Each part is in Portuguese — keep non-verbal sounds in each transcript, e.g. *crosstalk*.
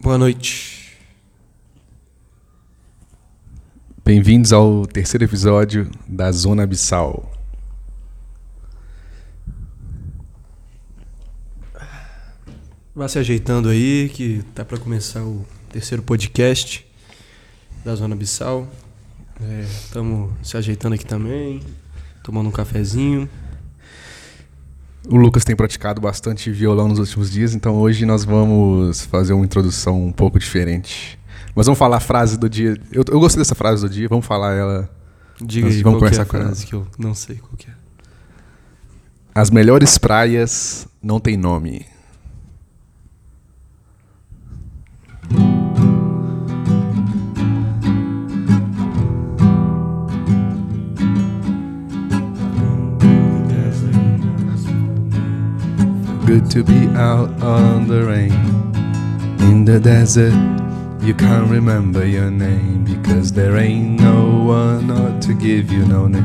Boa noite. Bem-vindos ao terceiro episódio da Zona Abissal. Vá se ajeitando aí, que tá para começar o terceiro podcast da Zona Abissal. Estamos se ajeitando aqui também, tomando um cafezinho. O Lucas tem praticado bastante violão nos últimos dias, então hoje nós vamos fazer uma introdução um pouco diferente. Mas vamos falar a frase do dia. Eu, eu gostei dessa frase do dia, vamos falar ela. Diga Nós aí, vamos qual é começar a com ela. frase que eu não sei qual é. As melhores praias não têm nome. Good to be out on the rain. In the desert, you can't remember your name because there ain't no one ought to give you no name.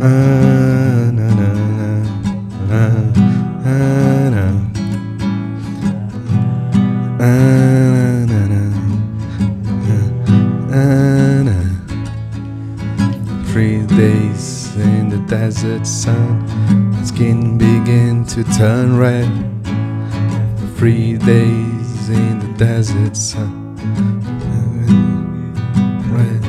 Ah, na, na, ah, na. Ah, na, na, ah, na. Three days in the desert sun, skin begin to turn red. Three days in the desert sun, red.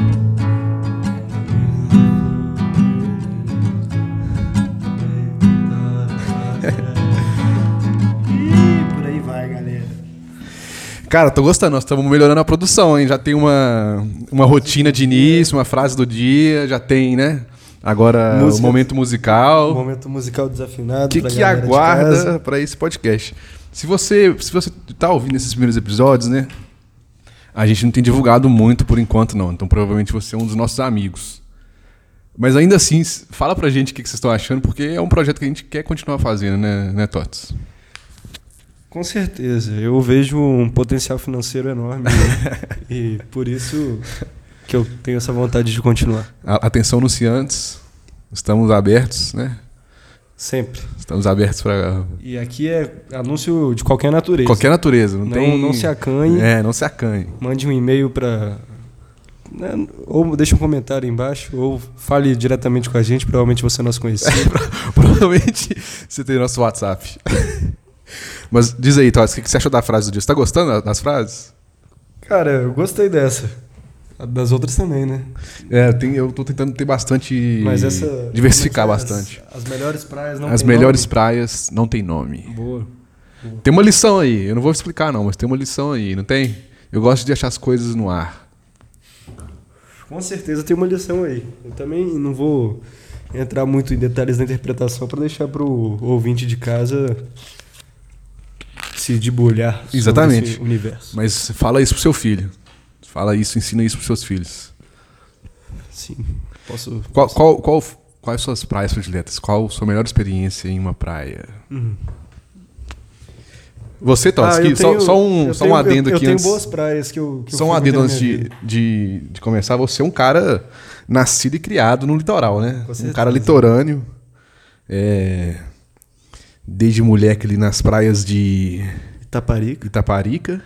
Por aí vai, galera. Cara, tô gostando, nós estamos melhorando a produção, hein? Já tem uma, uma rotina de início, uma frase do dia, já tem, né? Agora Música. o momento musical. Momento musical desafinado. O que, que aguarda para esse podcast? Se você, se você tá ouvindo esses primeiros episódios, né? A gente não tem divulgado muito por enquanto, não. Então provavelmente você é um dos nossos amigos. Mas ainda assim, fala pra gente o que, que vocês estão achando, porque é um projeto que a gente quer continuar fazendo, né, né Tots? Com certeza. Eu vejo um potencial financeiro enorme. *laughs* e por isso que eu tenho essa vontade de continuar. Atenção, anunciantes. Estamos abertos, né? Sempre. Estamos abertos para E aqui é anúncio de qualquer natureza. qualquer natureza. Não, Não, tem... não se acanhe. É, não se acanhe. Mande um e-mail para. ou deixe um comentário aí embaixo, ou fale diretamente com a gente, provavelmente você é nosso conhecido. *laughs* Provavelmente você tem nosso WhatsApp. *laughs* Mas diz aí, Tots, o que que você achou da frase do dia? Você tá gostando das frases? Cara, eu gostei dessa. Das outras também, né? É, tem, eu tô tentando ter bastante. Mas essa. Diversificar é bastante. As, as melhores praias não As melhores nome? praias não tem nome. Boa. Tem uma lição aí, eu não vou explicar não, mas tem uma lição aí, não tem? Eu gosto de deixar as coisas no ar. Com certeza tem uma lição aí. Eu também não vou entrar muito em detalhes da interpretação para deixar pro ouvinte de casa se debulhar sobre Exatamente. universo. Mas fala isso pro seu filho. Fala isso, ensina isso pros seus filhos. Sim. Posso. Qual, qual, qual, quais suas praias prediletas? Qual a sua melhor experiência em uma praia? Uhum. Você, Tots, Ah, eu só, só um, eu só um tenho- adendo eu, aqui eu antes. tenho boas praias que eu. Que eu Só um fui adendo antes de, de, de começar. Você é um cara nascido e criado no litoral, né? Um cara litorâneo. É, desde moleque ali nas praias de Itaparica. Itaparica.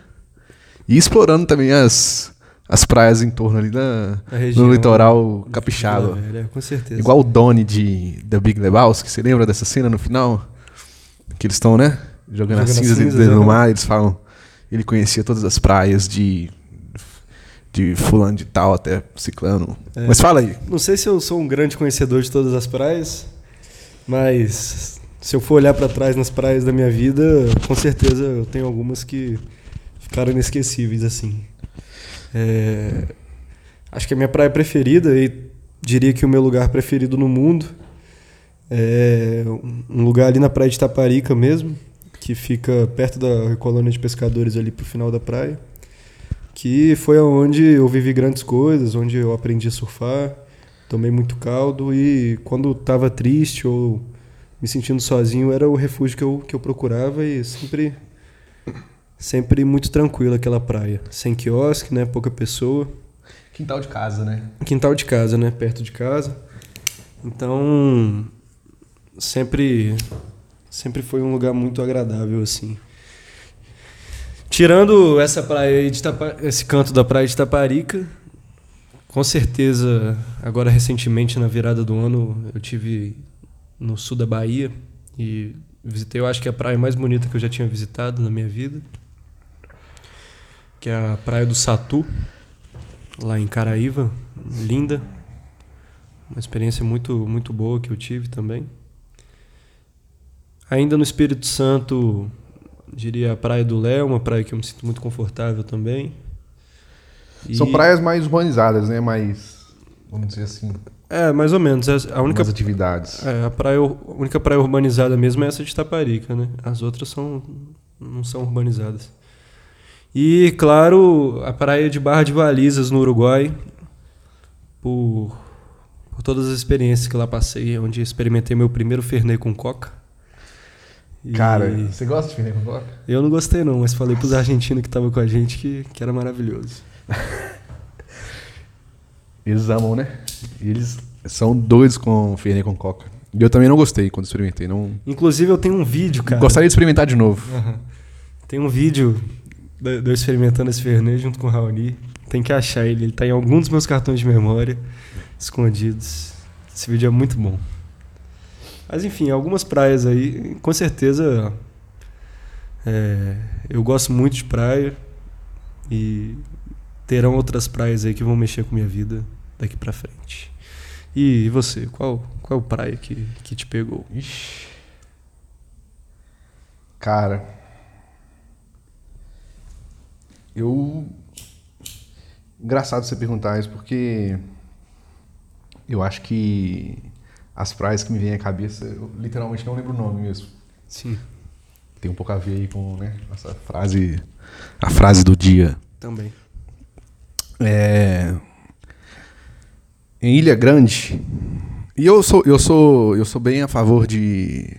E explorando também as, as praias em torno ali da, A região. no litoral capixaba. Velha, com certeza. Igual o Donnie de The Big Lebowski. Você lembra dessa cena no final? Que eles estão, né? Jogando, as Jogando as cinzas do aham. mar. Eles falam... Ele conhecia todas as praias de... De fulano de tal até ciclano. É. Mas fala aí. Não sei se eu sou um grande conhecedor de todas as praias, mas se eu for olhar para trás nas praias da minha vida, com certeza eu tenho algumas que ficaram inesquecíveis assim. É, acho que a minha praia preferida e diria que o meu lugar preferido no mundo é um lugar ali na praia de Taparica mesmo, que fica perto da colônia de pescadores ali pro final da praia que foi onde eu vivi grandes coisas, onde eu aprendi a surfar, tomei muito caldo e quando estava triste ou me sentindo sozinho era o refúgio que eu, que eu procurava e sempre sempre muito tranquilo aquela praia, sem quiosque, né, pouca pessoa, Quintal de casa, né? quintal de casa, né, perto de casa. Então sempre sempre foi um lugar muito agradável, assim. Tirando essa praia de Tapa, esse canto da praia de Taparica, com certeza, agora recentemente na virada do ano, eu tive no sul da Bahia e visitei, eu acho que é a praia mais bonita que eu já tinha visitado na minha vida, que é a praia do Satu, lá em Caraíva, linda, uma experiência muito muito boa que eu tive também. Ainda no Espírito Santo, diria a Praia do Léo, uma praia que eu me sinto muito confortável também. São E- praias mais urbanizadas, né? Mais, vamos dizer assim, É, mais ou menos. É A única, mais atividades. é, a, praia, a única praia urbanizada mesmo é essa de Taparica, né? As outras são, não são urbanizadas. E, claro, a praia de Barra de Balizas, no Uruguai, por, por todas as experiências que lá passei, onde experimentei meu primeiro Fernet com coca. E Cara, você gosta de Fernet com coca? Eu não gostei não, mas falei pros argentinos que estavam com a gente que, que era maravilhoso. *laughs* Eles amam, né? Eles são doidos com Fernet com coca. E eu também não gostei quando experimentei. Não... Inclusive eu tenho um vídeo, cara. Gostaria de experimentar de novo. Aham. Tem um vídeo eu experimentando esse Fernet junto com o Raoni. Tem que achar ele. Ele tá em algum dos meus cartões de memória escondidos. Esse vídeo é muito bom. Mas enfim, algumas praias aí, com certeza. é, eu gosto muito de praia. E terão outras praias aí que vão mexer com minha vida daqui pra frente. E você, qual, qual praia que, que te pegou? Ixi. Cara. Eu. Engraçado você perguntar isso, porque. Eu acho que. As praias que me vêm à cabeça, eu literalmente não lembro o nome mesmo. Sim, Tem um pouco a ver aí com né, essa frase. A frase do dia. também. É, em Ilha Grande. E eu sou, eu sou, eu sou bem a favor de,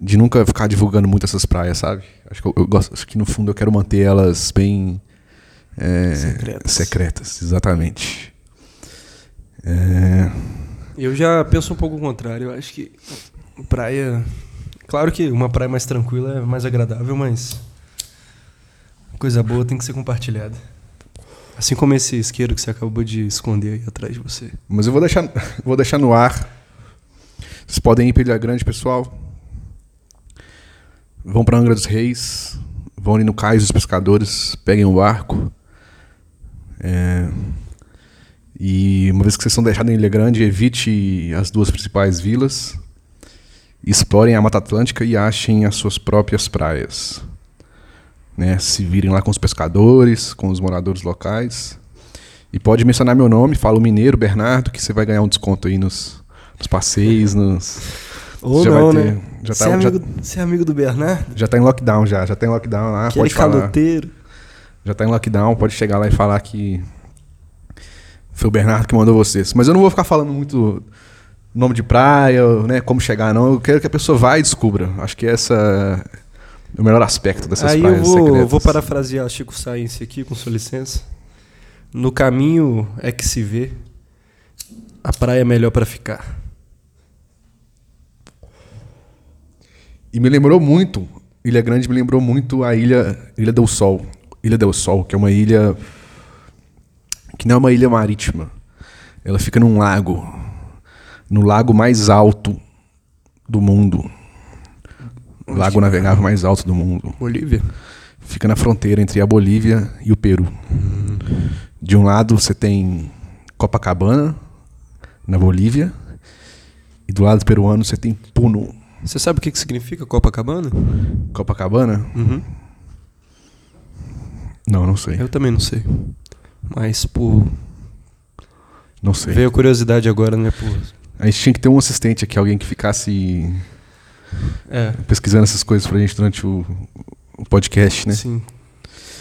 de nunca ficar divulgando muito essas praias, sabe? Acho que eu, eu gosto, acho que no fundo eu quero manter elas bem é, Secretas. secretas, exatamente. É, Eu já penso um pouco o contrário. Eu acho que praia. Claro que uma praia mais tranquila é mais agradável, mas. Coisa boa tem que ser compartilhada. Assim como esse isqueiro que você acabou de esconder aí atrás de você. mas eu vou deixar, vou deixar no ar. Vocês podem ir para Ilha Grande, pessoal. Vão para Angra dos Reis, vão ali no Cais dos Pescadores, peguem o barco. É, e uma vez que vocês são deixados em Ilha Grande, evite as duas principais vilas. Explorem a Mata Atlântica e achem as suas próprias praias. Né? Se virem lá com os pescadores, com os moradores locais. E pode mencionar meu nome, fala o mineiro Bernardo, que você vai ganhar um desconto aí nos, nos passeios, nos. *laughs* Ou Já não, vai ter- né? já você, tá- é já- amigo, você é amigo do Bernardo? Já tá em lockdown já, já tá em lockdown lá, Aquele pode falar. caloteiro. Já tá em lockdown, pode chegar lá e falar que foi o Bernardo que mandou vocês. Mas eu não vou ficar falando muito nome de praia, né, como chegar não. Eu quero que a pessoa vá e descubra. Acho que essa é o melhor aspecto dessas Aí eu praias vou, secretas. vou parafrasear Chico Science aqui, com sua licença. No caminho é que se vê. A praia é melhor pra ficar. E me lembrou muito, Ilha Grande me lembrou muito a ilha Ilha del Sol. Ilha del Sol, que é uma ilha que não é uma ilha marítima. Ela fica num lago, no lago mais alto do mundo. O lago navegável mais alto do mundo. Bolívia? Fica na fronteira entre a Bolívia e o Peru. De um lado você tem Copacabana, na Bolívia, e do lado peruano você tem Puno. Você sabe o que, que significa Copacabana? Copacabana? Uhum. Não, não sei. Eu também não sei. Mas por. Não sei. Veio a curiosidade agora, né? Por... A gente tinha que ter um assistente aqui, alguém que ficasse É, pesquisando essas coisas pra gente durante o, o podcast, né? sim.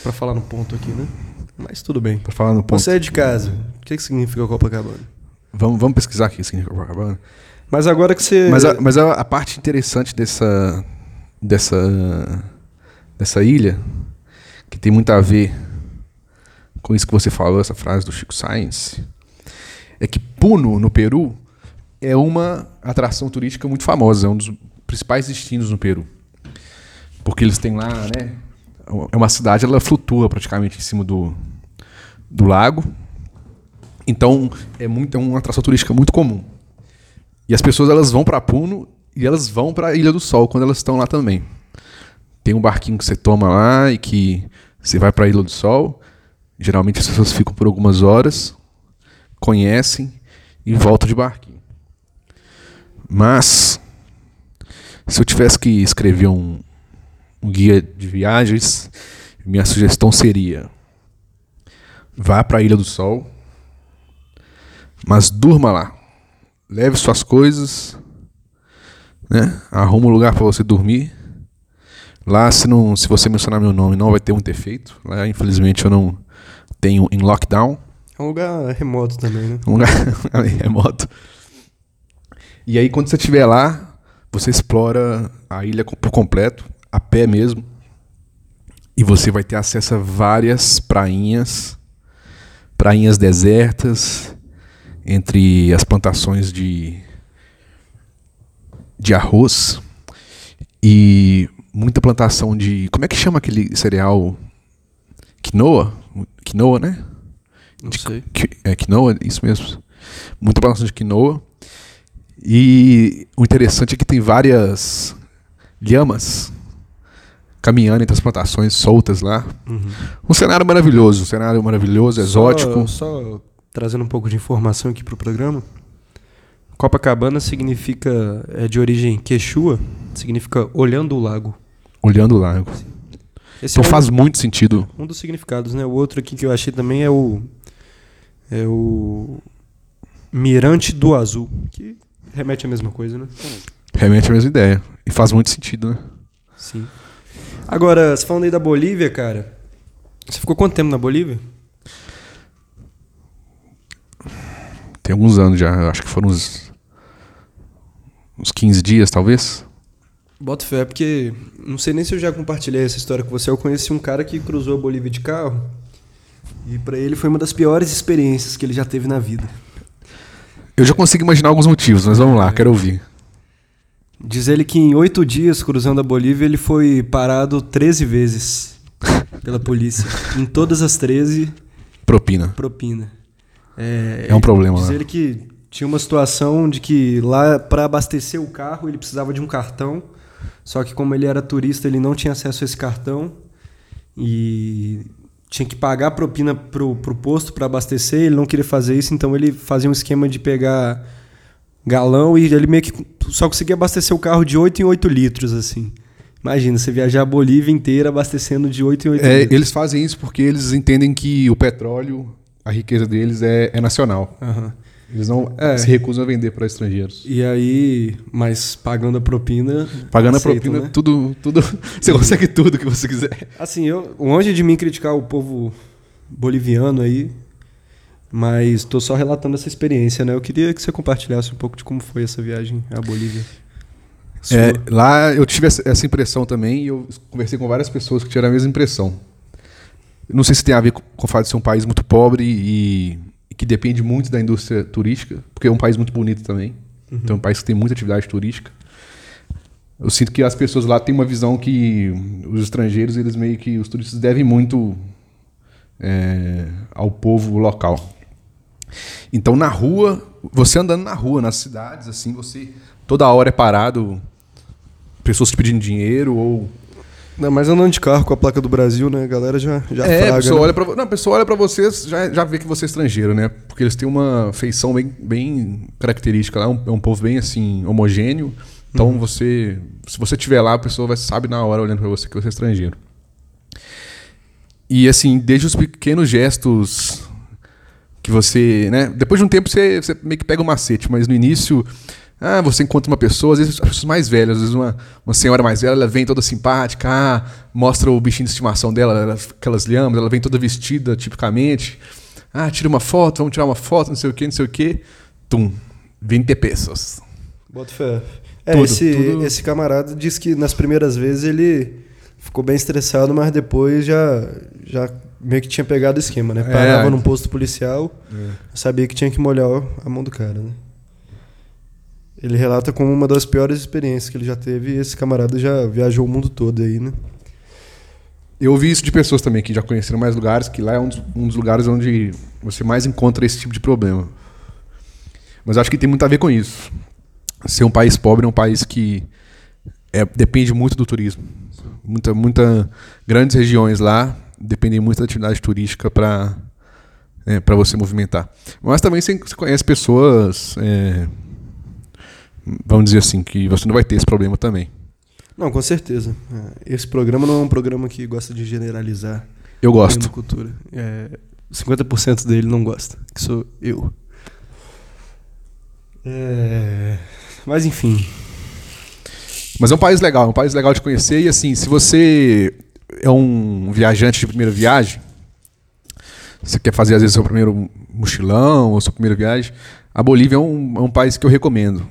Pra falar no ponto aqui, né? Mas tudo bem. Pra falar no ponto. Você é de casa. O que, que significa Copacabana? Vamos, vamos pesquisar aqui o que significa Copacabana. Mas agora que você. Mas, a, mas a, a parte interessante dessa, dessa, dessa ilha, que tem muito a ver com isso que você falou, essa frase do Chico Science, é que Puno, no Peru, é uma atração turística muito famosa. É um dos principais destinos no Peru. Porque eles têm lá, né? É uma cidade, ela flutua praticamente em cima do, do lago. Então, é, muito, é uma atração turística muito comum. E as pessoas elas vão para Puno e elas vão para a Ilha do Sol quando elas estão lá também. Tem um barquinho que você toma lá e que você vai para a Ilha do Sol. Geralmente as pessoas ficam por algumas horas, conhecem e voltam de barquinho. Mas se eu tivesse que escrever um, um guia de viagens, minha sugestão seria: vá para a Ilha do Sol, mas durma lá. Leve suas coisas, né? Arruma um lugar para você dormir. Lá, se, não, se você mencionar meu nome, não vai ter muito efeito. Lá, infelizmente, eu não tenho em lockdown. É um lugar remoto também, né? Um lugar *laughs* remoto. E aí, quando você estiver lá, você explora a ilha por completo, a pé mesmo. E você vai ter acesso a várias prainhas, prainhas desertas, entre as plantações de, de arroz e muita plantação de. Como é que chama aquele cereal? Quinoa? Quinoa, né? Não sei. É, quinoa, isso mesmo. Muita plantação de quinoa. E o interessante é que tem várias lhamas caminhando entre as plantações soltas lá. Uhum. Um cenário maravilhoso, um cenário maravilhoso, exótico. Só, só trazendo um pouco de informação aqui para o programa. Copacabana significa, é de origem quechua, significa olhando o lago. Olhando o lago. Esse Então é um- faz muito sentido. um dos significados, né? O outro aqui que eu achei também é o é o Mirante do Azul, que remete à mesma coisa, né? Realmente é a mesma ideia. E faz muito sentido, né? Sim. Agora, você falando aí da Bolívia, cara. Você ficou quanto tempo na Bolívia? Tem alguns anos já. Acho que foram uns, uns 15 dias, talvez. Bota fé, porque não sei nem se eu já compartilhei essa história com você. Eu conheci um cara que cruzou a Bolívia de carro e pra ele foi uma das piores experiências que ele já teve na vida. Eu já consigo imaginar alguns motivos, mas vamos lá, quero ouvir. Diz ele que em oito dias cruzando a Bolívia ele foi parado 13 vezes *laughs* pela polícia. em todas as 13, Propina. propina. É, É um problema Diz lá. ele que tinha uma situação de que lá para abastecer o carro ele precisava de um cartão, só que como ele era turista ele não tinha acesso a esse cartão e tinha que pagar a propina pro, pro posto para abastecer, ele não queria fazer isso, então ele fazia um esquema de pegar galão e ele meio que só conseguia abastecer o carro de 8 em 8 litros assim. Imagina, você viajar a Bolívia inteira abastecendo de 8 em 8 É, litros. eles fazem isso porque eles entendem que o petróleo, a riqueza deles é, é nacional. Aham. Eles não É. se recusam a vender para estrangeiros. E aí, mas pagando a propina. Pagando a propina, né? tudo, tudo. *laughs* Você consegue tudo que você quiser. Assim, eu, longe de mim criticar o povo boliviano aí, mas tô só relatando essa experiência, né? Eu queria que você compartilhasse um pouco de como foi essa viagem à Bolívia. É, lá eu tive essa impressão também e eu conversei com várias pessoas que tiveram a mesma impressão. Não sei se tem a ver com o fato de ser um país muito pobre e que depende muito da indústria turística, porque é um país muito bonito também. Então é um país que tem muita atividade turística. Eu sinto que as pessoas lá têm uma visão que os estrangeiros, eles meio que os turistas devem muito é, ao povo local. Então na rua, você andando na rua, nas cidades, assim, você toda hora é parado, pessoas te pedindo dinheiro ou Não, mas andando de carro com a placa do Brasil, né? A galera já, já é, a fraga. pessoa né? olha para não, a pessoa olha para vocês já já vê que você é estrangeiro, né? Porque eles têm uma feição bem, bem característica lá, é um, é um povo bem assim homogêneo. Então Uhum. você, se você estiver lá, a pessoa vai sabe na hora olhando para você que você é estrangeiro. E assim, desde os pequenos gestos que você, né? Depois de um tempo você, você meio que pega o macete, mas no início, ah, você encontra uma pessoa, às vezes as pessoas mais velhas, às vezes uma, uma senhora mais velha, ela vem toda simpática, ah, mostra o bichinho de estimação dela, ela- aquelas lhamas, ela vem toda vestida tipicamente. Ah, tira uma foto, vamos tirar uma foto, não sei o que, não sei o que. Tum, 20 pesos. Bota fé. É, Tudo, esse, tudo. esse camarada disse que nas primeiras vezes ele ficou bem estressado, mas depois já, já meio que tinha pegado o esquema, né? É. Parava num posto policial, sabia que tinha que molhar a mão do cara, né? Ele relata como uma das piores experiências que ele já teve e esse camarada já viajou o mundo todo aí, né? Eu ouvi isso de pessoas também que já conheceram mais lugares, que lá é um dos, um dos lugares onde você mais encontra esse tipo de problema. Mas acho que tem muito a ver com isso. Ser um país pobre é um país que é, depende muito do turismo. Muita, muita grandes regiões lá dependem muito da atividade turística para é, para você movimentar. Mas também você, conhece pessoas, é, vamos dizer assim, que você não vai ter esse problema também. Não, com certeza. É, esse programa não é um programa que gosta de generalizar. Eu gosto. Cultura. É, 50% dele não gosta, que sou eu. É, mas enfim. Mas é um país legal, é um país legal de conhecer. E assim, se você é um viajante de primeira viagem, você quer fazer às vezes seu primeiro mochilão ou sua primeira viagem, a Bolívia é um, é um país que eu recomendo.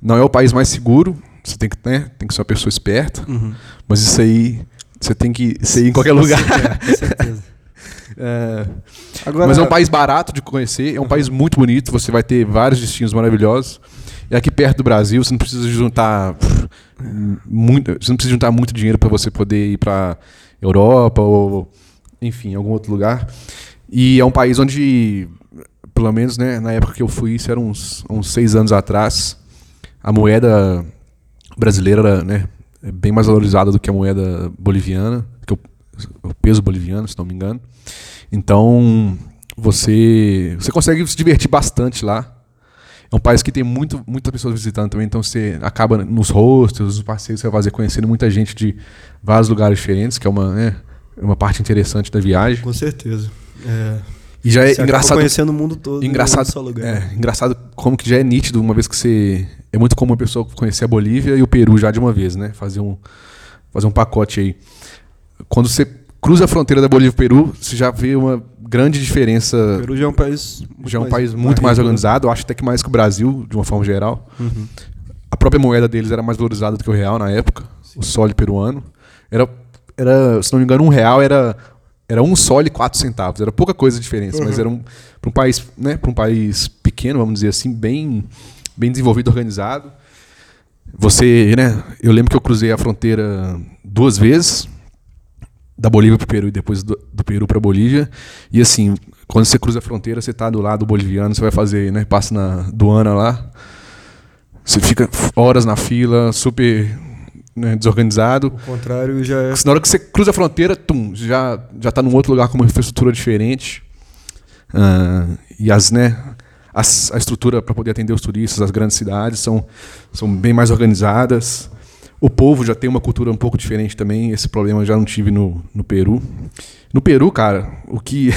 Não é o país mais seguro, você tem que, né, tem que ser uma pessoa esperta, Uhum. mas isso aí você tem que ser em qualquer lugar. Com *laughs* certeza. É, Agora, mas é um país barato de conhecer, é um país muito bonito, você vai ter vários destinos maravilhosos. E aqui perto do Brasil, você não precisa juntar pff, muito, você não precisa juntar muito dinheiro para você poder ir para Europa ou enfim, algum outro lugar. E é um país onde, pelo menos, né, na época que eu fui, isso era uns, uns seis anos atrás, a moeda brasileira era, né, é bem mais valorizada do que a moeda boliviana, que o, o peso boliviano, se não me engano. Então, você você consegue se divertir bastante lá. É um país que tem muito, muitas pessoas visitando também, então você acaba nos hostels, nos passeios você vai fazer, conhecendo muita gente de vários lugares diferentes, que é uma, né, é uma parte interessante da viagem. com certeza. É, E já é você engraçado. conhecendo o mundo todo. Engraçado, só lugar. é, engraçado como que já é nítido, uma vez que você. É muito comum a pessoa conhecer a Bolívia e o Peru já de uma vez, né? Fazer um, fazer um pacote aí. Quando você cruza a fronteira da Bolívia e Peru, você já vê uma grande diferença. O Peru já é um país. já é um mais país muito mais né? organizado, eu acho até que mais que o Brasil, de uma forma geral. Uhum. A própria moeda deles era mais valorizada do que o real na época, o sole peruano. Era, era, se não me engano, um real era, era um sole e quatro centavos. Era pouca coisa de diferença, mas Uhum. era um, para um país, né, para um país pequeno, vamos dizer assim, bem, bem desenvolvido, organizado. Você, né, eu lembro que eu cruzei a fronteira duas vezes, da Bolívia para o Peru e depois do, do Peru para Bolívia. E assim, quando você cruza a fronteira, você está do lado boliviano, você vai fazer, né, passa na aduana lá. Você fica horas na fila, super né, desorganizado. O contrário já é. Na hora que você cruza a fronteira, tum, já, já tá num outro lugar com uma infraestrutura diferente. Ah, e as, né, as, a estrutura para poder atender os turistas, as grandes cidades, são, são bem mais organizadas. O povo já tem uma cultura um pouco diferente também. Esse problema eu já não tive no, no Peru. No Peru, cara, o que,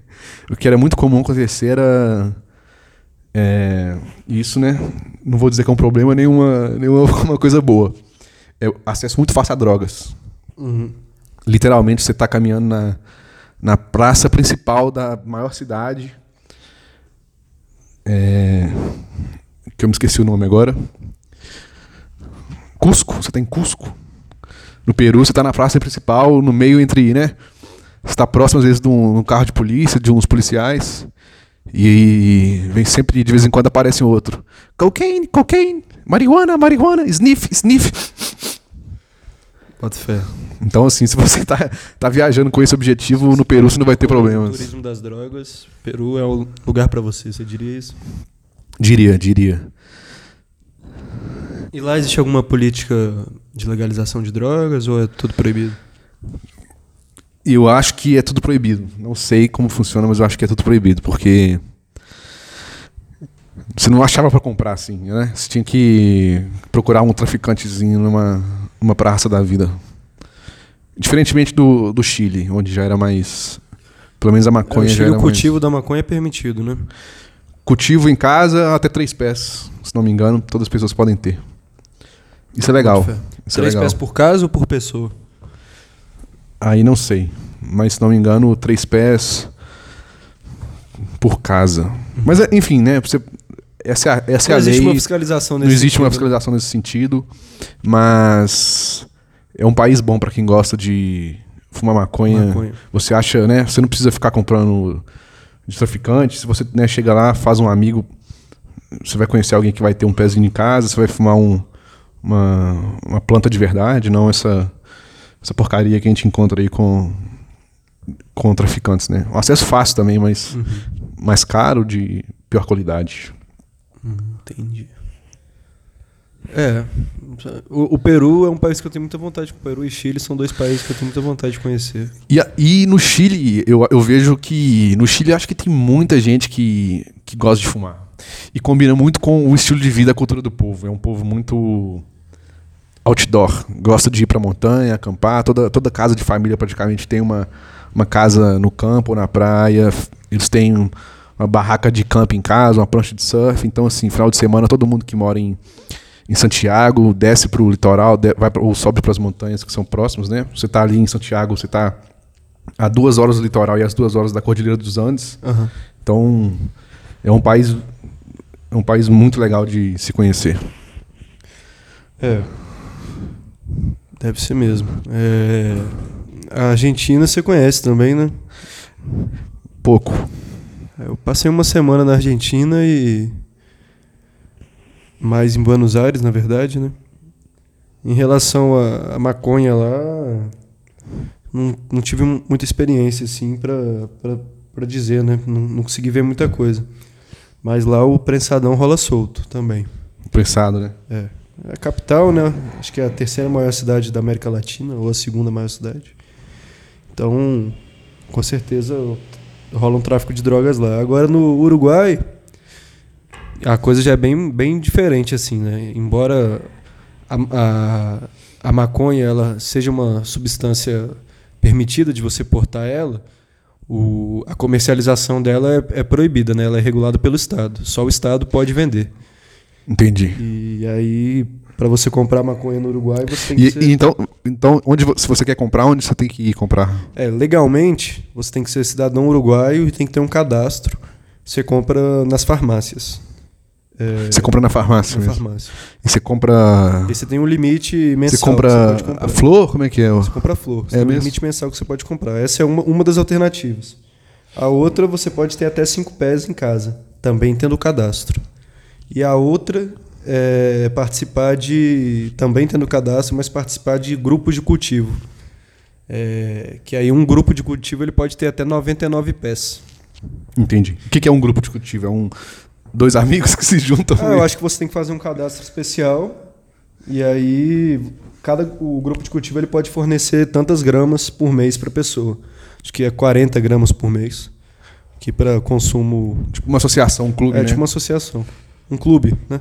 *laughs* o que era muito comum acontecer era. É, isso, né? Não vou dizer que é um problema, nenhuma, nenhuma *laughs* uma coisa boa. É acesso muito fácil a drogas. Uhum. Literalmente, você está caminhando na, na praça principal da maior cidade. É, que eu me esqueci o nome agora. Cusco, você está em Cusco. No Peru, você está na praça principal, no meio entre, né? Você está próximo, às vezes, de um, um carro de polícia, de uns policiais. E vem sempre, de vez em quando, aparece um outro. Cocaine, cocaine, marihuana, marihuana, sniff, sniff. Bota fé. Então, assim, se você *laughs* tá, tá viajando com esse objetivo, no Peru você não vai ter problemas. turismo das drogas, Peru é o lugar pra você, você diria isso? Diria, diria. E lá existe alguma política de legalização de drogas ou é tudo proibido? Eu acho que é tudo proibido. Não sei como funciona, mas eu acho que é tudo proibido, porque você não achava pra comprar assim, né? Você tinha que procurar um traficantezinho numa, numa praça da vida. Diferentemente do, do Chile, onde já era mais. Pelo menos a É, maconha o já Chile, era o mais- cultivo da maconha é permitido, né? Cultivo em casa até três pés, se não me engano, todas as pessoas podem ter. Isso é legal. Isso é Três legal. pés por casa ou por pessoa? Aí não sei. Mas se não me engano, três pés por casa. Mas é- enfim, né? Você, essa é a, essa é Não existe lei. uma fiscalização Não nesse existe uma sentido, né? fiscalização nesse sentido. Mas é um país bom para quem gosta de fumar maconha. Maconha. Você acha, né? Você não precisa ficar comprando de traficante. Se você né, chega lá, faz um amigo, você vai conhecer alguém que vai ter um pezinho em casa, você vai fumar um, uma, uma planta de verdade, não essa, essa porcaria que a gente encontra aí com, com traficantes, né? O acesso fácil também, mas Uhum. mais caro, de pior qualidade. Entendi. É. O, o Peru é um país que eu tenho muita vontade. O Peru e Chile são dois países que eu tenho muita vontade de conhecer. E, e no Chile, eu, eu vejo que. No Chile, acho que tem muita gente que, que gosta de fumar. E combina muito com o estilo de vida, a cultura do povo. É um povo muito outdoor. Gosta de ir pra montanha, acampar. Toda, toda casa de família praticamente tem uma, uma casa no campo ou na praia. Eles têm uma barraca de camping em casa, uma prancha de surf. Então, assim, final de semana, todo mundo que mora em, em Santiago desce pro litoral, de- vai pra, ou sobe para as montanhas que são próximas, né? Você tá ali em Santiago, você tá a duas horas do litoral e as duas horas da Cordilheira dos Andes. Aham. Então, é um país é um país muito legal de se conhecer. É. Deve ser mesmo. É, A Argentina você conhece também, né? Pouco. Eu passei uma semana na Argentina e. Mais em Buenos Aires, na verdade, né? Em relação à maconha lá, não, não tive mu- muita experiência, assim, pra dizer, né? Não, não consegui ver muita coisa. Mas lá o prensadão rola solto também. Pressado, né? É. É a capital, né? Acho que é a terceira maior cidade da América Latina, ou a segunda maior cidade. Então, com certeza rola um tráfico de drogas lá. Agora no Uruguai, a coisa já é bem, bem diferente, assim, né? Embora a, a, a maconha ela seja uma substância permitida de você portar ela, o, a comercialização dela é, é proibida, né? Ela é regulada pelo Estado. Só o Estado pode vender. Entendi. E aí, para você comprar maconha no Uruguai, você tem que E, ser. e então, então onde, se você quer comprar, onde você tem que ir comprar? É, legalmente, você tem que ser cidadão uruguaio e tem que ter um cadastro. Você compra nas farmácias. É, Você compra na farmácia na mesmo. farmácia. E você compra. E você tem um limite mensal. Você compra pode comprar. a flor? Como é que é? Você compra a flor. Você É tem um mesmo? limite mensal que você pode comprar. Essa é uma, uma das alternativas. A outra, você pode ter até cinco pés em casa, também tendo o cadastro. E a outra é participar de. Também tendo cadastro, mas participar de grupos de cultivo. É, que aí um grupo de cultivo ele pode ter até 99 pés. Entendi. O que é um grupo de cultivo? É um dois amigos que se juntam? Ah, eu acho que você tem que fazer um cadastro especial e aí cada o grupo de cultivo ele pode fornecer tantas gramas por mês para pessoa. Acho que é 40 gramas por mês, que para consumo Tipo uma associação, um clube, é né? tipo uma associação, um clube, né?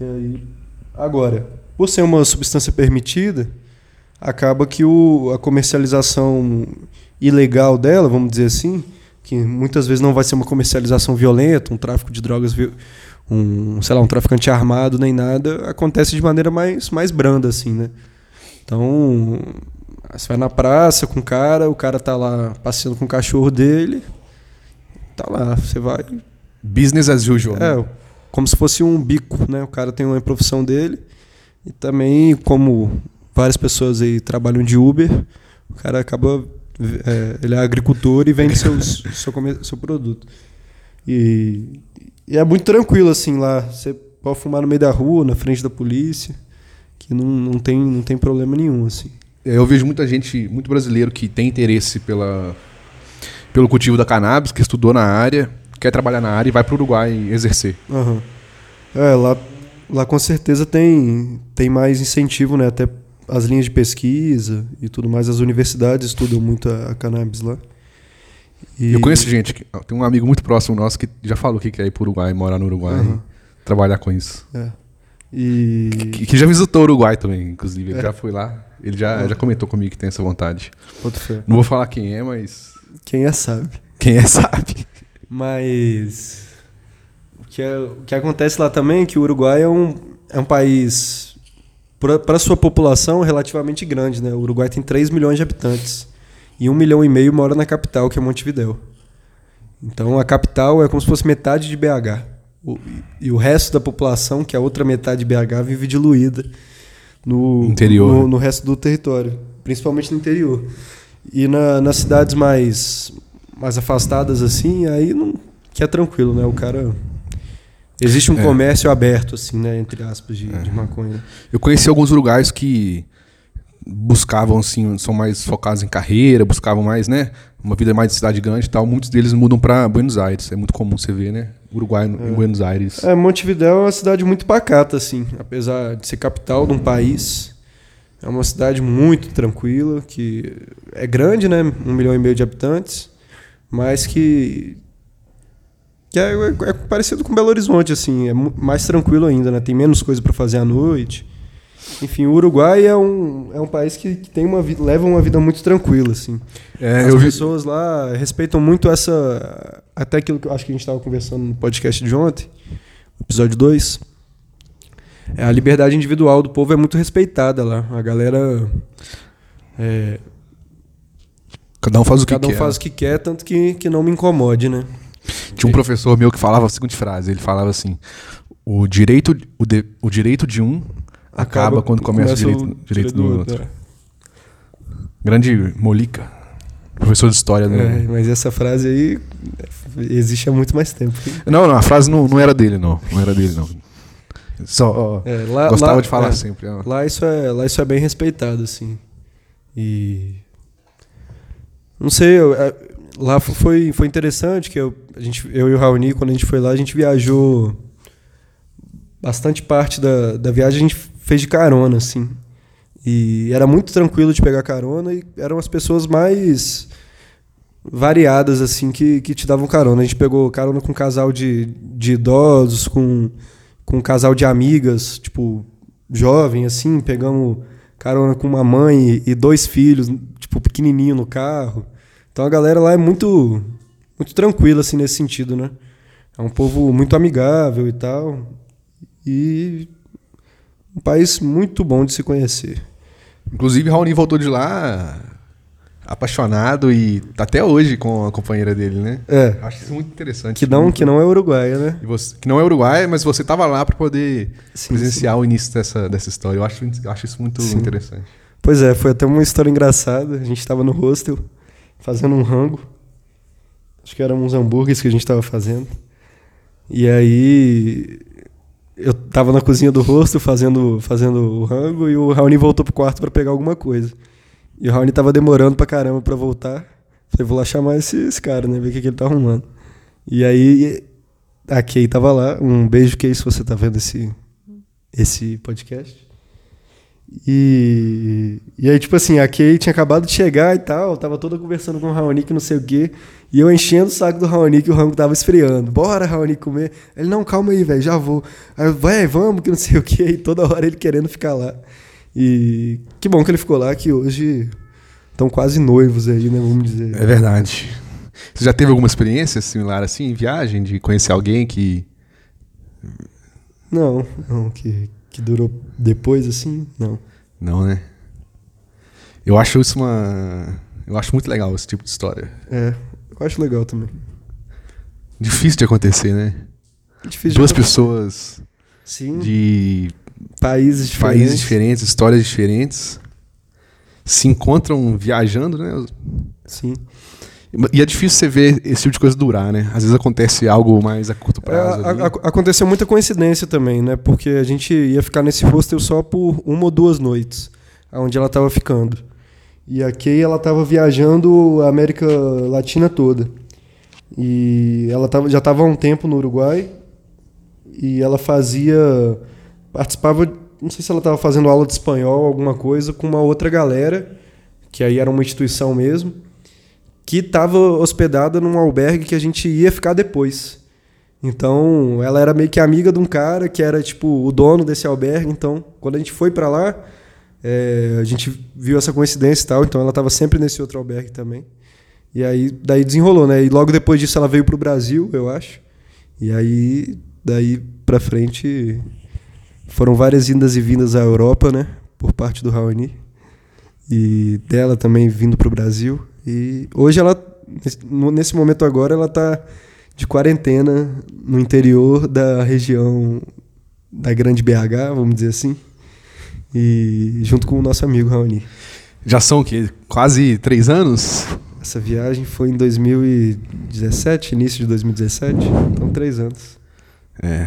E aí, agora, por ser uma substância permitida, acaba que o, a comercialização ilegal dela, vamos dizer assim, que muitas vezes não vai ser uma comercialização violenta, um tráfico de drogas, um, sei lá, um traficante armado nem nada, acontece de maneira mais, mais branda, assim, né? Então, você vai na praça com o cara, o cara tá lá passeando com o cachorro dele, tá lá, você vai, Business as usual. né? Como se fosse um bico, né? O cara tem uma profissão dele. E também, como várias pessoas aí trabalham de Uber, o cara acaba. é, ele é agricultor e vende seus, *laughs* seu, seu produto. E, e é muito tranquilo, assim, lá. Você pode fumar no meio da rua, na frente da polícia, que não, não, tem, não tem problema nenhum, assim. É, Eu vejo muita gente, muito brasileiro que tem interesse pela, pelo cultivo da cannabis, que estudou na área, quer trabalhar na área e vai para o Uruguai exercer. Aham. É, lá, lá com certeza tem, tem mais incentivo, né? Até as linhas de pesquisa e tudo mais. As universidades estudam muito a, a cannabis lá. E- Eu conheço gente, que- tem um amigo muito próximo nosso que já falou que quer ir para o Uruguai, morar no Uruguai, e trabalhar com isso. É. E. Que, que já visitou o Uruguai também, inclusive. Ele É. já foi lá, ele já, já comentou comigo que tem essa vontade. Não vou falar quem é, mas Quem é sabe. quem é sabe. Mas. O que, é- o que acontece lá também é que o Uruguai é um, é um país, para sua população, relativamente grande. Né? O Uruguai tem 3 milhões de habitantes. E 1 milhão e meio mora na capital, que é Montevidéu. Então a capital é como se fosse metade de BH. O- e o resto da população, que é a outra metade de BH, vive diluída no Interior. no, no resto do território, principalmente no interior. E na- nas cidades mais, mais afastadas assim, aí não, que é tranquilo, né? O cara Existe um É. comércio aberto, assim, né? Entre aspas, de, de maconha. Eu conheci alguns uruguaios que buscavam, assim, são mais focados em carreira, buscavam mais, né? Uma vida mais de cidade grande e tal. Muitos deles mudam para Buenos Aires. É muito comum você ver, né? Uruguai no- em Buenos Aires. É, Montevidéu é uma cidade muito pacata, assim. Apesar de ser capital de um país, é uma cidade muito tranquila, que é grande, né? Um milhão e meio de habitantes, mas que, que é, é- é parecido com Belo Horizonte, assim. É mais tranquilo ainda, né? Tem menos coisa para fazer à noite. Enfim, o Uruguai é um, é um país que, que tem uma vida, leva uma vida muito tranquila, assim. É, As eu vi, pessoas lá respeitam muito essa. Até aquilo que eu acho que a gente estava conversando no podcast de ontem, episódio 2. É, a liberdade individual do povo é muito respeitada lá. A galera. é, cada um faz o que cada um quer. faz o que quer, tanto que, que não me incomode, né? Tinha um professor meu que falava a seguinte frase. Ele falava assim: o direito, o, de- o direito de um acaba, quando começa, o direito, direito do outro. Grande Molica. Professor de história. do- É, mas essa frase aí existe há muito mais tempo. Não, não, a frase não, não era dele, não. Não era dele, não. Só É, lá, gostava lá- de falar é. sempre. Lá isso é, lá isso é bem respeitado, assim. E. Não sei, eu- é, lá foi, foi interessante que eu, a gente, eu e o Raoni, quando a gente foi lá, a gente viajou. Bastante parte da, da viagem a gente fez de carona, assim. E era muito tranquilo de pegar carona e eram as pessoas mais variadas, assim, que, que te davam carona. A gente pegou carona com um casal de, de idosos, com, com um casal de amigas, tipo, jovem, assim, pegamos carona com uma mãe e, dois filhos, tipo, pequenininho no carro. Então a galera lá é muito, muito tranquila, assim, nesse sentido, né? É um povo muito amigável e tal. E um país muito bom de se conhecer. Inclusive, Raoni voltou de lá apaixonado e tá até hoje com a companheira dele, né? É, Eu acho isso muito interessante. que não, que não é uruguaia, né? Você- que não é Uruguai, mas você tava lá para poder Sim, presenciar o início dessa, dessa história. Eu acho, eu acho isso muito Sim. interessante. Pois é, foi até uma história engraçada. A gente tava no hostel fazendo um rango. Acho que eram uns hambúrgueres que a gente tava fazendo. E aí eu tava na cozinha do hostel fazendo, fazendo o rango e o Raoni voltou pro quarto pra pegar alguma coisa. E o Raoni tava demorando pra caramba pra voltar. Falei, vou lá chamar esse, esse cara, né? Ver o que, que ele tá arrumando. E aí a Kay tava lá. Um beijo, Kay, se você tá vendo esse, esse podcast. E, e aí, tipo assim, a Kay tinha acabado de chegar e tal, tava toda conversando com o Raoni, que não sei o quê. E eu enchendo o saco do Raoni, que o rango tava esfriando. Bora, Raoni, comer. Ele, não, calma aí, velho, já vou. Aí vai, vamos, que não sei o quê. E toda hora ele querendo ficar lá. E que bom que ele ficou lá, que hoje estão quase noivos aí, né, vamos dizer. É verdade. Você já teve alguma experiência similar assim em viagem, de conhecer alguém que. Não, não, que, que durou depois, assim, não. Não, né? Eu acho isso uma. Eu acho muito legal esse tipo de história. É, eu acho legal também. Difícil de acontecer, né? Difícil Duas de... pessoas Sim, de países diferentes. países diferentes, histórias diferentes, se encontram viajando, né? Sim. E é difícil você ver esse tipo de coisa durar, né? Às vezes acontece algo mais a curto É, prazo. a- a- aconteceu muita coincidência também, né? Porque a gente ia ficar nesse hostel só por uma ou duas noites, onde ela estava ficando. E a Kay, ela estava viajando a América Latina toda. E ela tava, já estava há um tempo no Uruguai e ela fazia participava, não sei se ela estava fazendo aula de espanhol, alguma coisa com uma outra galera, que aí era uma instituição mesmo, que estava hospedada num albergue que a gente ia ficar depois. Então, ela era meio que amiga de um cara que era tipo o dono desse albergue. Então, quando a gente foi pra lá, é, a gente viu essa coincidência e tal. Então, ela tava sempre nesse outro albergue também. E aí, daí desenrolou, né? E logo depois disso, ela veio pro Brasil, eu acho. E aí, daí pra frente, foram várias indas e vindas à Europa, né? Por parte do Raoni. E dela também vindo pro Brasil. E hoje ela, nesse- momento agora, ela tá de quarentena no interior da região da grande BH, vamos dizer assim. E junto com o nosso amigo Raoni. Já são o quê? Quase três anos? Essa viagem foi em 2017, início de 2017, então três anos. É.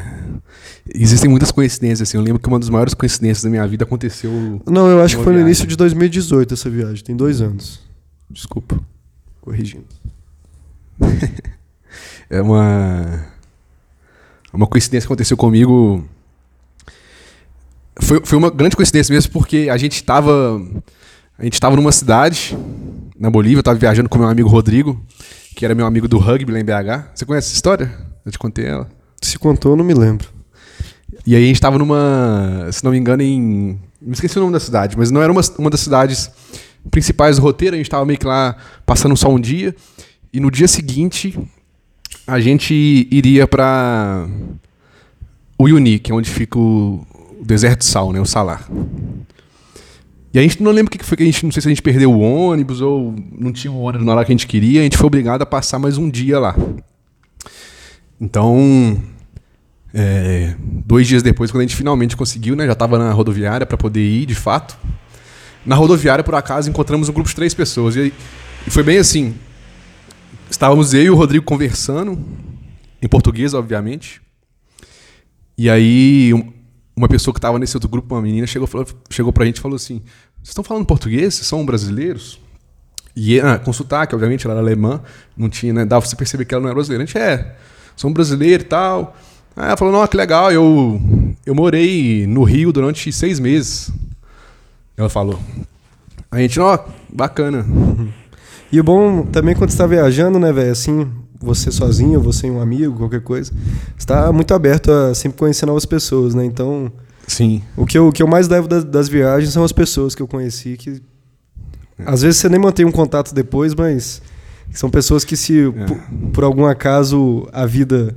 Existem muitas coincidências, assim. Eu lembro que uma das maiores coincidências da minha vida aconteceu. Não, eu acho que foi no viagem. início de 2018 essa viagem. Tem dois anos. Desculpa. Corrigindo. *laughs* É uma. Uma coincidência que aconteceu comigo. Foi, foi uma grande coincidência mesmo, porque a gente estava. A gente estava numa cidade, na Bolívia, eu estava viajando com meu amigo Rodrigo, que era meu amigo do rugby lá em BH. Você conhece essa história? Eu te contei ela. Se contou, eu não me lembro. E aí a gente tava numa, se não me engano, em. Me esqueci o nome da cidade, mas não era uma, uma das cidades principais do roteiro, a gente tava meio que lá passando só um dia. E no dia seguinte, a gente iria pra Uyuni, que é onde fica o, o deserto de sal, né? O salar. E a gente não lembra o que foi que a gente. Não sei se a gente perdeu o ônibus ou não tinha um ônibus na hora que a gente queria. A gente foi obrigado a passar mais um dia lá. Então, é, dois dias depois, quando a gente finalmente conseguiu, né? Já estava na rodoviária para poder ir, de fato. Na rodoviária, por acaso, encontramos um grupo de três pessoas. E, e foi bem assim. Estávamos eu e o Rodrigo conversando, em português, obviamente. E aí, um- uma pessoa que estava nesse outro grupo, uma menina, chegou, falou- chegou pra gente e falou assim: Vocês estão falando português? Vocês são brasileiros? E ah, sotaque, obviamente, ela era alemã, não tinha, né? Dava pra você perceber que ela não era brasileira. A gente é, um brasileiro e tal. Aí ela falou, não, que legal, eu, eu morei no Rio durante seis meses. Ela falou. A gente, ó, bacana. E o bom também quando você tá viajando, né, velho? Assim, você sozinho, você e um amigo, qualquer coisa. Você tá muito aberto a sempre conhecer novas pessoas, né? Então, Sim. o que eu, o que eu mais levo das, das viagens são as pessoas que eu conheci, que às vezes você nem mantém um contato depois, mas são pessoas que se por, por algum acaso a vida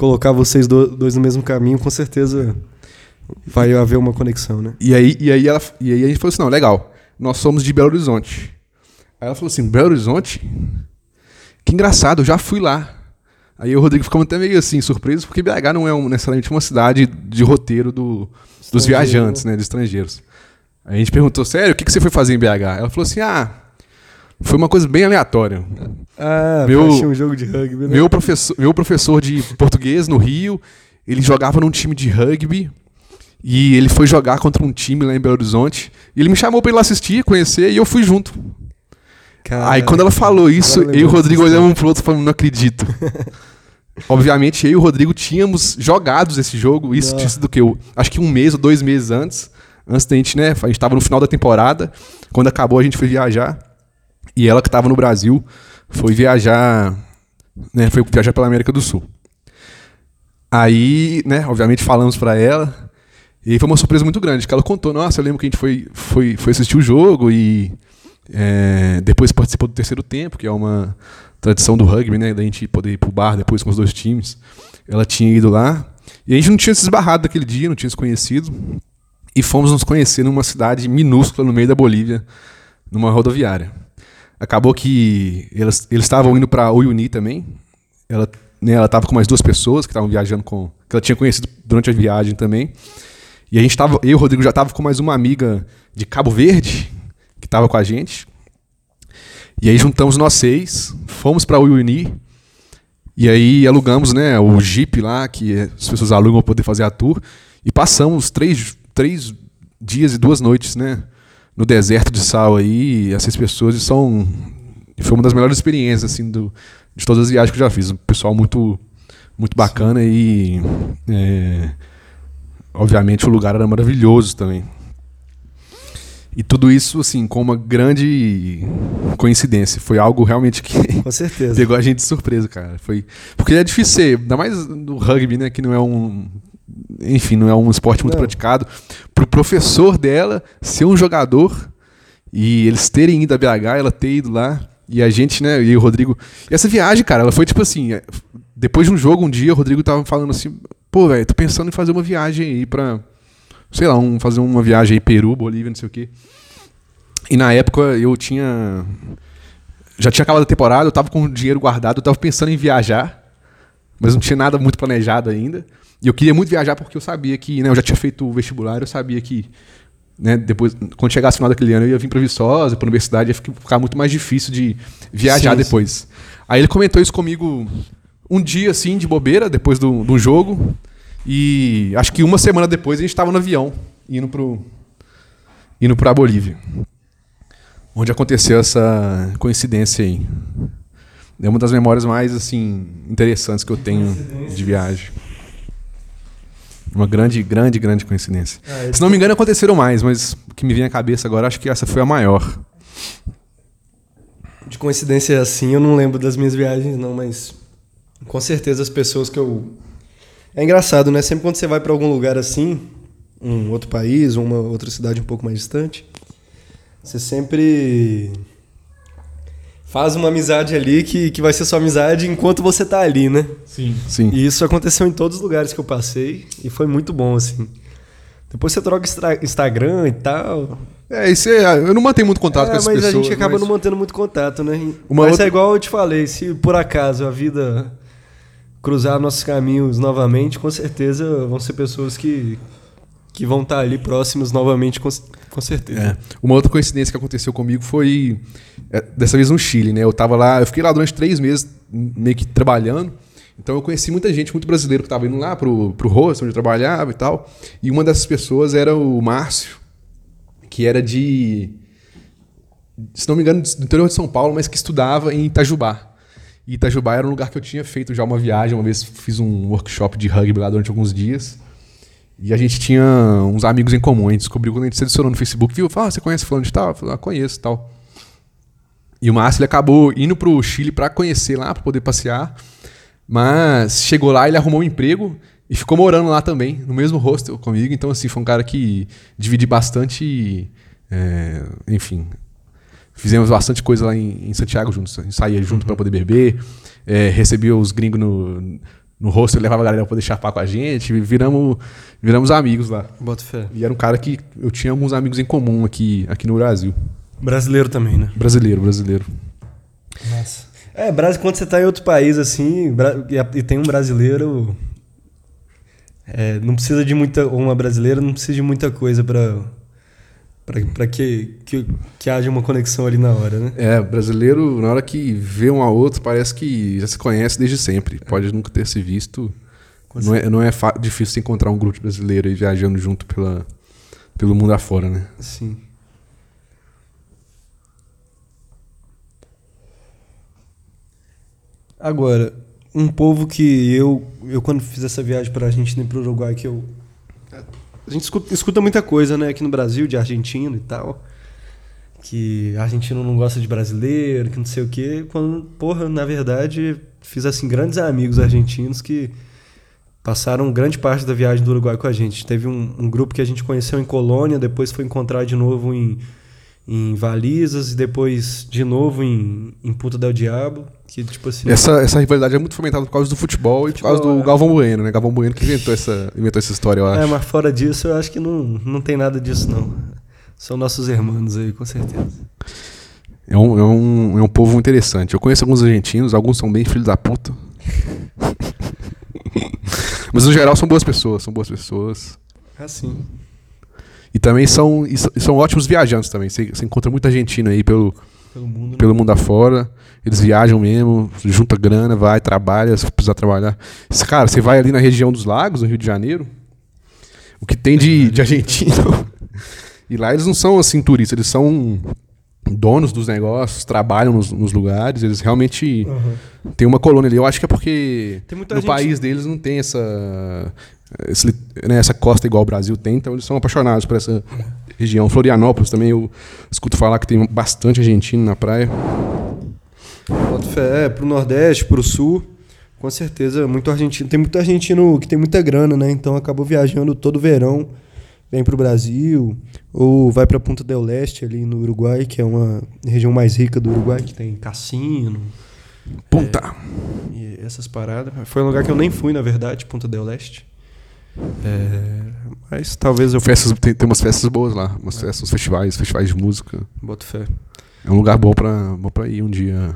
colocar vocês do- dois no mesmo caminho, com certeza vai haver uma conexão, né? E aí, e aí, ela, e aí a gente falou assim, não, legal, nós somos de Belo Horizonte. Aí ela falou assim, Belo Horizonte? Que engraçado, eu já fui lá. Aí o Rodrigo ficou até meio assim, surpreso, porque BH não é um- necessariamente uma cidade de roteiro do- dos viajantes, né, dos estrangeiros. Aí a gente perguntou, sério, o que, que você foi fazer em BH? Ela falou assim, ah, foi uma coisa bem aleatória. Ah, Meu- um jogo de rugby, né? Meu professor, meu professor de português no Rio, ele jogava num time de rugby e ele foi jogar contra um time lá em Belo Horizonte. E ele me chamou pra ir lá assistir, conhecer, e eu fui junto. Aí quando ela falou isso, eu e o Rodrigo olhamos um pro outro falando, não acredito. *laughs* Obviamente, eu e o Rodrigo tínhamos jogados esse jogo, isso tinha sido o quê? Eu- Acho que um mês ou dois meses antes. Antes da gente, né? A gente tava no final da temporada. Quando acabou, a gente foi viajar. E ela que tava no Brasil foi viajar. Né, foi viajar pela América do Sul. Aí, né, obviamente falamos pra ela. E foi uma surpresa muito grande, que ela contou, nossa, eu lembro que a gente foi, foi, foi assistir o jogo e é, depois participou do terceiro tempo, que é uma tradição do rugby, né, da gente poder ir pro bar depois com os dois times. Ela tinha ido lá, e a gente não tinha se esbarrado daquele dia, não tinha se conhecido, e fomos nos conhecer numa cidade minúscula no meio da Bolívia, numa rodoviária. Acabou que eles estavam indo para Uyuni também. Ela né, ela estava com mais duas pessoas que estavam viajando com que ela tinha conhecido durante a viagem também. E a gente tava, eu e o Rodrigo já tava com mais uma amiga de Cabo Verde que estava com a gente. E aí juntamos nós seis, fomos para Uyuni. E aí alugamos, né, o Jeep lá que as pessoas alugam para poder fazer a tour e passamos três, três dias e duas noites, né, no deserto de sal aí, essas pessoas são foi uma das melhores experiências assim do, de todas as viagens que eu já fiz. Um pessoal muito muito bacana e é, obviamente o lugar era maravilhoso também. E tudo isso assim com uma grande coincidência. Foi algo realmente que *laughs* Com certeza. pegou a gente de surpresa, cara. Foi porque é difícil ser, ainda mais no rugby, né, que não é um enfim, não é um esporte muito Não. praticado, pro professor dela ser um jogador e eles terem ido a BH, ela ter ido lá e a gente, né, e o Rodrigo. E essa viagem, cara, ela foi tipo assim, é, depois de um jogo um dia, o Rodrigo tava falando assim: "Pô, velho, tô pensando em fazer uma viagem aí pra sei lá, um, fazer uma viagem aí Peru, Bolívia, não sei o quê". E na época eu tinha já tinha acabado a temporada, eu tava com o dinheiro guardado, eu tava pensando em viajar, mas não tinha nada muito planejado ainda. E eu queria muito viajar porque eu sabia que, né, eu já tinha feito o vestibular, eu sabia que, né, depois, quando chegasse no final daquele ano, eu ia vir para Viçosa, para universidade, ia ficar- muito mais difícil de viajar Sim, depois. Aí ele comentou isso comigo um dia, assim, de bobeira, depois do, do jogo. E acho que uma semana depois a gente estava no avião, indo pro, indo pra Bolívia. Onde aconteceu essa coincidência aí. É uma das memórias mais assim interessantes que eu tenho de viagem. Uma grande, grande, grande coincidência. Ah, Se não me engano, aconteceram mais, mas o que me vem à cabeça agora, acho que essa foi a maior. De coincidência assim, eu não lembro das minhas viagens, não, mas com certeza as pessoas que eu. É engraçado, né? Sempre quando você vai pra algum lugar assim, um outro país, uma outra cidade um pouco mais distante, você sempre faz uma amizade ali que, que vai ser sua amizade enquanto você tá ali, né? Sim. Sim. E isso aconteceu em todos os lugares que eu passei e foi muito bom, assim. Depois você troca Instagram e tal. É, isso é, eu não mantenho muito contato É, com essas mas pessoas. a gente acaba mas- não mantendo muito contato, né? Uma mas outra- é igual eu te falei, se por acaso a vida cruzar nossos caminhos novamente, com certeza vão ser pessoas que, que vão estar ali próximos novamente, com, com certeza. É. Uma outra coincidência que aconteceu comigo foi é, dessa vez no Chile, né? Eu tava lá, eu fiquei lá durante três meses, meio que trabalhando. Então eu conheci muita gente, muito brasileiro que tava indo lá pro, pro rosto, onde eu trabalhava e tal. E uma dessas pessoas era o Márcio, que era de. Se não me engano, do interior de São Paulo, mas que estudava em Itajubá. E Itajubá era um lugar que eu tinha feito já uma viagem, uma vez fiz um workshop de rugby lá durante alguns dias. E a gente tinha uns amigos em comum. A gente descobriu quando a gente se adicionou no Facebook, viu? Fala, ah, você conhece fulano de tal? Eu falei, ah, conheço e tal. E o Márcio ele acabou indo pro Chile para conhecer lá, para poder passear. Mas chegou lá, ele arrumou um emprego e ficou morando lá também, no mesmo hostel comigo. Então, assim, foi um cara que dividi bastante. é, enfim, fizemos bastante coisa lá em, em Santiago juntos. A gente saía junto para poder beber, é, recebia os gringos no, no hostel, levava a galera para poder chapar com a gente. Viramos, viramos amigos lá. Bota fé. E era um cara que eu tinha alguns amigos em comum aqui, aqui no Brasil. Brasileiro também, né? Brasileiro, brasileiro. Nossa. É, Brasil, quando você tá em outro país assim, e, tem um brasileiro. é, não precisa de muita. Ou uma brasileira não precisa de muita coisa pra. Pra que, que, que haja uma conexão ali na hora, né? É, brasileiro, na hora que vê um ao outro, parece que já se conhece desde sempre. Pode nunca ter se visto. Não é, não é difícil encontrar um grupo de brasileiro aí viajando junto pela, pelo mundo afora, né? Sim. Agora, um povo que eu, eu quando fiz essa viagem para a Argentina e para o Uruguai, que eu. A gente escuta, escuta muita coisa, né, aqui no Brasil, de argentino e tal. Que argentino não gosta de brasileiro, que não sei o quê. Quando, porra, na verdade, fiz assim grandes amigos argentinos que passaram grande parte da viagem do Uruguai com a gente. Teve um, um grupo que a gente conheceu em Colônia, depois foi encontrar de novo em, em Valizas e depois de novo em, em Puta del Diabo. Que, tipo assim. Essa, essa rivalidade é muito fomentada por causa do futebol e por causa do é. Galvão Bueno, né? Galvão Bueno que inventou essa, inventou essa história, eu acho. É, mas fora disso, eu acho que não, não tem nada disso, não. São nossos irmãos aí, com certeza. É um, é, um, é um povo interessante. Eu conheço alguns argentinos, alguns são bem filhos da puta. *laughs* Mas no geral são boas pessoas, são boas pessoas. Assim. E também são, e são- ótimos viajantes também. Você, você encontra muita argentina aí pelo, Pelo mundo. né? pelo mundo afora. Eles viajam mesmo, junta grana, vai, trabalha, se precisar trabalhar. Cara, você vai ali na região dos lagos, no Rio de Janeiro, o que tem de, de argentino. *laughs* E lá eles não são assim turistas, eles são donos dos negócios, trabalham nos, nos lugares, eles realmente Aham. têm uma colônia ali. Eu acho que é porque Tem muita no gente- país deles não tem essa, esse né, essa costa igual o Brasil tem, então eles são apaixonados por essa região. Florianópolis também, eu escuto falar que tem bastante argentino na praia. É, pro Nordeste, pro Sul, com certeza, muito argentino. Tem muito argentino que tem muita grana, né? Então acabou viajando todo verão, vem pro Brasil, ou vai pra Punta del Leste ali no Uruguai, que é uma região mais rica do Uruguai, que tem cassino Punta! e essas paradas. Foi um lugar que eu nem fui, na verdade, Punta del Leste. É, mas talvez eu Festas, tem, tem umas festas boas lá, umas festas, uns festivais, festivais de música. boto fé. É um lugar bom pra, bom pra ir um dia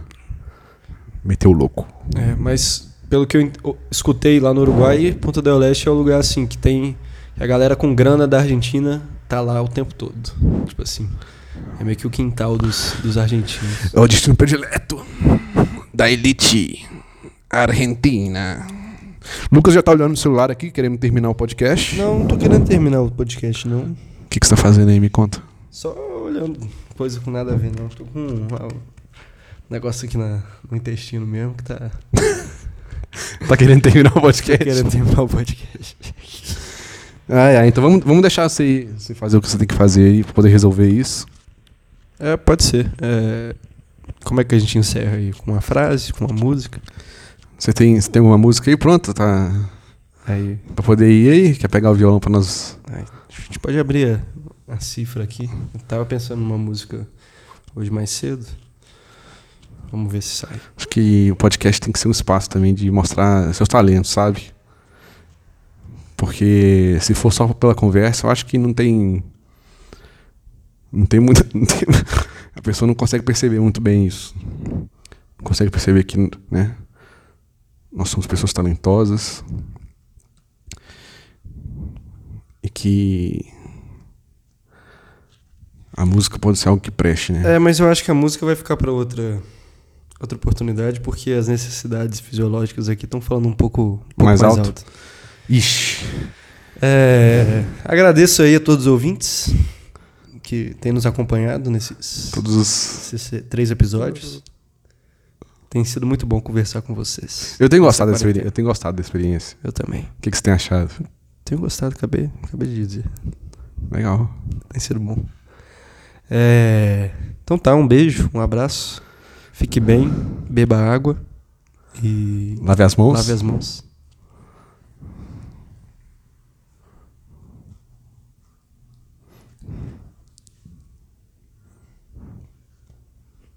meter o louco. É, mas pelo que eu o- escutei lá no Uruguai, Punta del Leste é um lugar assim que tem a galera com grana da Argentina tá lá o tempo todo. Tipo assim, é meio que o quintal dos, dos argentinos. É o destino predileto da elite argentina. Lucas já tá olhando no celular aqui, querendo terminar o podcast. Não, não tô querendo terminar o podcast, não. O que, que você tá fazendo aí? Me conta. Só olhando coisa com nada a ver, não. Tô com um, negócio aqui na, no intestino mesmo que tá *laughs* Tá querendo terminar o podcast? querendo terminar o podcast. Ah, é, então vamos, vamos deixar você, você fazer o que você tem que fazer aí pra poder resolver isso. É, pode ser. É, como é que a gente encerra aí? Com uma frase, com uma música? Você tem, você tem alguma música aí pronta? Tá Aí, pra poder ir aí? Quer pegar o violão pra nós? aí, a gente pode abrir a, a cifra aqui. Eu tava pensando numa música hoje mais cedo. Vamos ver se sai. Acho que o podcast tem que ser um espaço também de mostrar seus talentos, sabe? Porque se for só pela conversa, eu acho que não tem. Não tem muita. *laughs* não tem- a pessoa não consegue perceber muito bem isso. Não consegue perceber que, né? Nós somos pessoas talentosas. E que. A música pode ser algo que preste, né? É, mas eu acho que a música vai ficar para outra outra oportunidade, porque as necessidades fisiológicas aqui estão falando um pouco, um pouco Mais mais, alto? alto. Ixi. É, agradeço aí a todos os ouvintes que têm nos acompanhado nesses, Todos os. esses três episódios. Tem sido muito bom conversar com vocês. Eu tenho gostado dessa experiência. Eu tenho gostado da experiência. Eu também. O que, que você tem achado? Tenho gostado, acabei, acabei de dizer. Legal. Tem sido bom. É, então tá, um beijo, um abraço. Fique bem, beba água e Lave as mãos. lave as mãos.